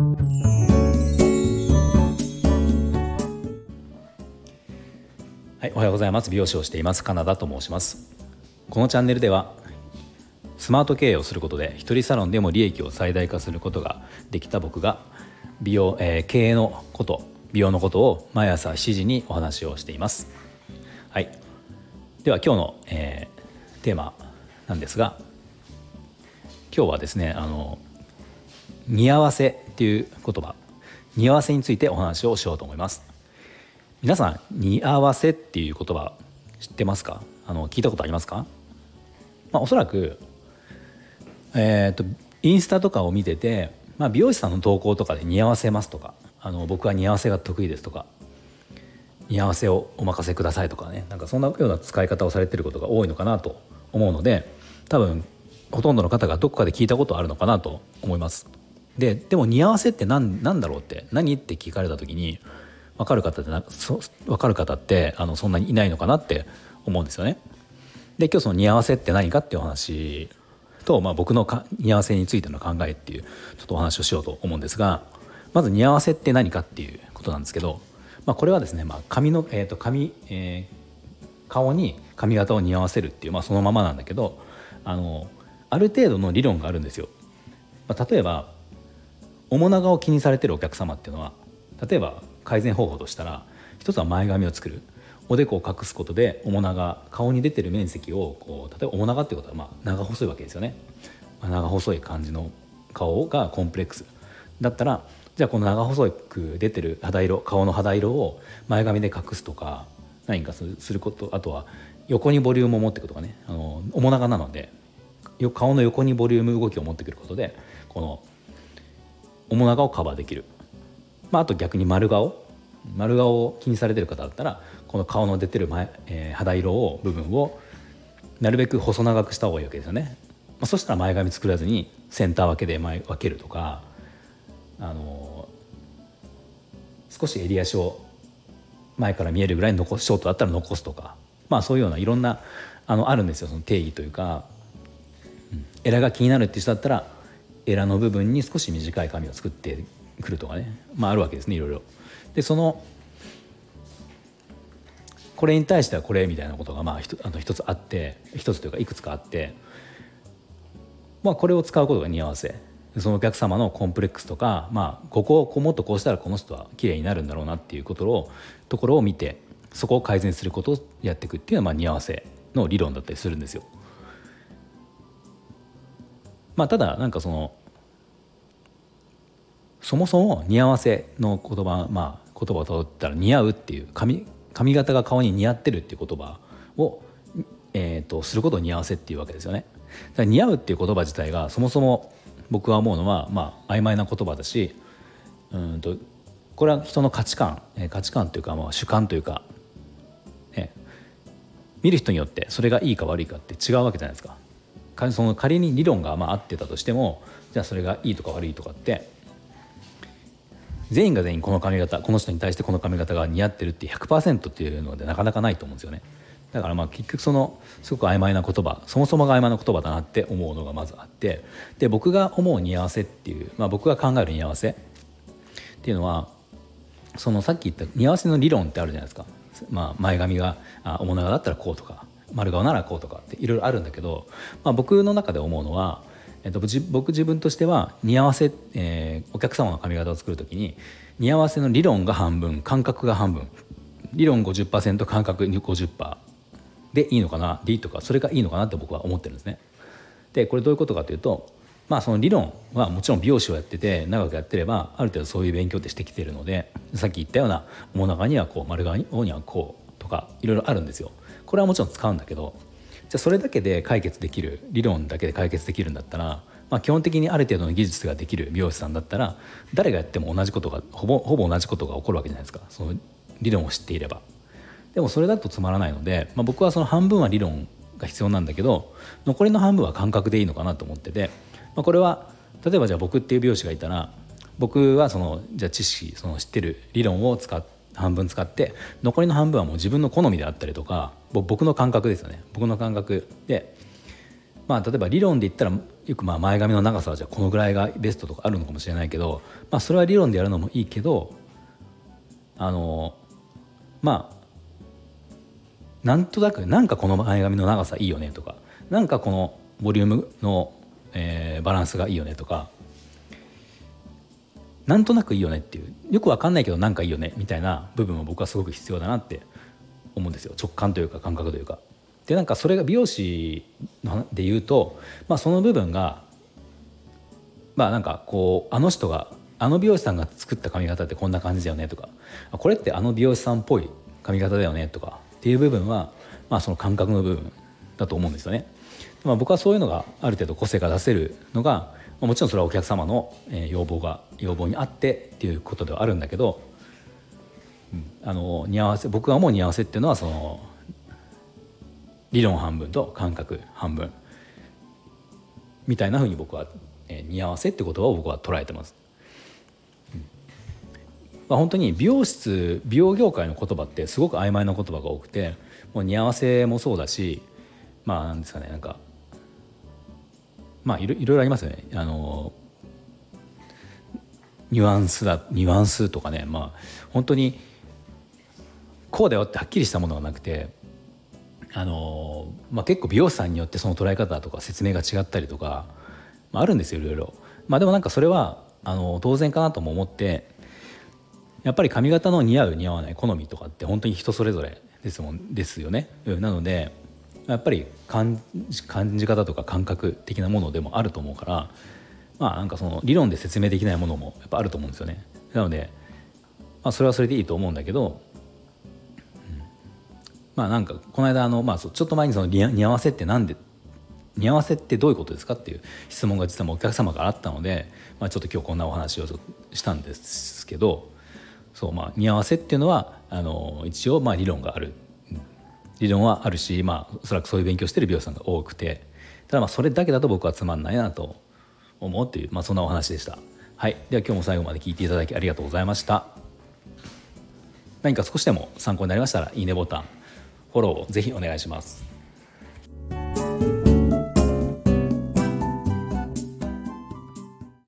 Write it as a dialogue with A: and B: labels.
A: はいおはようございます。美容師をしています。カナダと申します。このチャンネルではスマート経営をすることで一人サロンでも利益を最大化することができた僕が美容、えー、経営のこと美容のことを毎朝7時にお話をしています。はい。では今日の、えー、テーマなんですが今日はですねあの似合わせっていう言葉。似合わせについてお話をしようと思います。皆さん似合わせっていう言葉知ってますか？あの聞いたことありますか？まあおそらくえっ、ー、とインスタとかを見てて、まあ、美容師さんの投稿とかで似合わせますとかあの僕は似合わせが得意ですとか似合わせをお任せくださいとかねなんかそんなような使い方をされてることが多いのかなと思うので多分ほとんどの方がどこかで聞いたことあるのかなと思います。ででも似合わせって何何だろうって何って聞かれた時に分かる方ってなそ分かる方ってあのそんなにいないのかなって思うんですよね。で今日その似合わせって何かっていう話と、まあ、僕のか似合わせについての考えっていうちょっとお話をしようと思うんですがまず似合わせって何かっていうことなんですけど、まあ、これはですね、まあ、髪の、えーと髪えー、顔に髪型を似合わせるっていう、まあ、そのままなんだけどあのある程度の理論があるんですよ。まあ、例えば面長を気にされてるお客様っていうのは例えば改善方法としたら一つは前髪を作る。おでこを隠すことで面長顔に出てる面積をこう例えば面長ってことはまあ長細いわけですよね、まあ、長細い感じの顔がコンプレックス。だったらじゃあこの長細く出てる肌色顔の肌色を前髪で隠すとか何かすることあとは横にボリュームを持っていくとかね。あの面長なので顔の横にボリューム動きを持ってくることでこの面長をカバーできる、まあ、あと逆に丸顔。丸顔を気にされてる方だったらこの顔の出てる前、えー、肌色を部分をなるべく細長くした方がいいわけですよね、まあ、そしたら前髪作らずにセンター分けで前分けるとかあのー、少し襟足を前から見えるぐらい残ショートだったら残すとか。まあそういうようないろんなあのあるんですよ。その定義というか、うん、エラが気になるって人だったらエラの部分に少し短い髪を作ってくるとかねまああるわけですねいろいろ。でそのこれに対してはこれみたいなことがまああの一つあって一つというかいくつかあってまあこれを使うことが似合わせそのお客様のコンプレックスとか、まあ、ここをこうもっとこうしたらこの人は綺麗になるんだろうなっていうことをところを見てそこを改善することをやっていくっていうのはまあ似合わせの理論だったりするんですよ。まあ、ただなんかそのそもそも似合わせの言葉まあ言葉をたどったら似合うっていう髪髪型が顔に似合ってるっていう言葉を、えーと、することを似合わせっていうわけですよね。だから似合うっていう言葉自体がそもそも僕は思うのは、まあ曖昧な言葉だしうんとこれは人の価値観価値観というか、まあ、主観というか、ね、見る人によってそれがいいか悪いかって違うわけじゃないですか。その仮に理論がまあ合ってたとしてもじゃあそれがいいとか悪いとかって全員が全員この髪型この人に対してこの髪型が似合ってるって100%っていうのでなかなかないと思うんですよね。だからまあ結局そのすごく曖昧な言葉そもそもが曖昧な言葉だなって思うのがまずあってで僕が思う似合わせっていう、まあ、僕が考える似合わせっていうのはそのさっき言った似合わせの理論ってあるじゃないですか、まあ、前髪が面長だったらこうとか丸顔ならこうとかっていろいろあるんだけど、まあ、僕の中で思うのはえっと、僕自分としては似合わせ、えー、お客様の髪型を作る時に似合わせの理論が半分感覚が半分理論50%感覚50%でいいのかなでいいとかそれがいいのかなって僕は思ってるんですね。でこれどういうことかというとまあその理論はもちろん美容師をやってて長くやってればある程度そういう勉強ってしてきてるのでさっき言ったような面長にはこう丸顔にはこうとかいろいろあるんですよ。これはもちろん使うんだけどじゃあそれだけで解決できる理論だけで解決できるんだったら、まあ、基本的にある程度の技術ができる美容師さんだったら誰がやっても同じことがほぼほぼ同じことが起こるわけじゃないですかその理論を知っていれば。でもそれだとつまらないので、まあ、僕はその半分は理論が必要なんだけど残りの半分は感覚でいいのかなと思ってて、まあ、これは例えばじゃあ僕っていう美容師がいたら僕はそのじゃあ知識その知ってる理論を使って半分使って残りの半分はもう自分の好みであったりとか僕の感覚ですよね。僕の感覚で、まあ例えば理論で言ったらよくまあ前髪の長さはじゃあこのぐらいがベストとかあるのかもしれないけど、まあ、それは理論でやるのもいいけどあのまあなんとなくなんかこの前髪の長さいいよねとかなんかこのボリュームの、えー、バランスがいいよねとかなんとなくいいよねっていうよくわかんないけどなんかいいよねみたいな部分も僕はすごく必要だなって思うんですよ直感というか感覚というか。でなんかそれが美容師で言うと、まあ、その部分がまあなんかこうあの人があの美容師さんが作った髪型ってこんな感じだよねとかこれってあの美容師さんっぽい髪型だよねとかっていう部分は、まあ、その感覚の部分だと思うんですよね。まあ、僕はそういうのがある程度個性が出せるのがもちろんそれはお客様の要望が要望にあってっていうことではあるんだけど、うん、あの似合わせ僕が思う似合わせっていうのはその理論半分と感覚半分みたいなふうに僕は、え似合わせって言葉を僕は捉えてます。うんまあ、本当に美容室美容業界の言葉ってすごく曖昧な言葉が多くてもう似合わせもそうだしまあなんですかねなんかまあいろいろありますよねあのニュアンスだニュアンスとかねまあ本当にこうだよってはっきりしたものがなくてあの、まあ、結構美容師さんによってその捉え方とか説明が違ったりとか、まあ、あるんですよいろいろ。まあ、でもなんかそれはあの当然かなとも思ってやっぱり髪型の似合う似合わない好みとかって本当に人それぞれですもんですよね。なのでやっぱり感じ方とか感覚的なものでもあると思うからまあなんかその理論で説明できないものもやっぱあると思うんですよね。なので、まあ、それはそれでいいと思うんだけどうんまあなんかこの間あの、まあ、ちょっと前にその似合わせって何で似合わせってどういうことですかっていう質問が実はもうお客様からあったので、まあ、ちょっと今日こんなお話をしたんですけどそうまあ似合わせっていうのはあの一応まあ理論がある理論はあるし、まあ、おそらくそういう勉強してる美容師さんが多くてただまあそれだけだと僕はつまんないなと思うっていう、まあ、そんなお話でした。はい、では今日も最後まで聞いていただきありがとうございました。何か少しでも参考になりましたらいいねボタンフォローをぜひお願いします。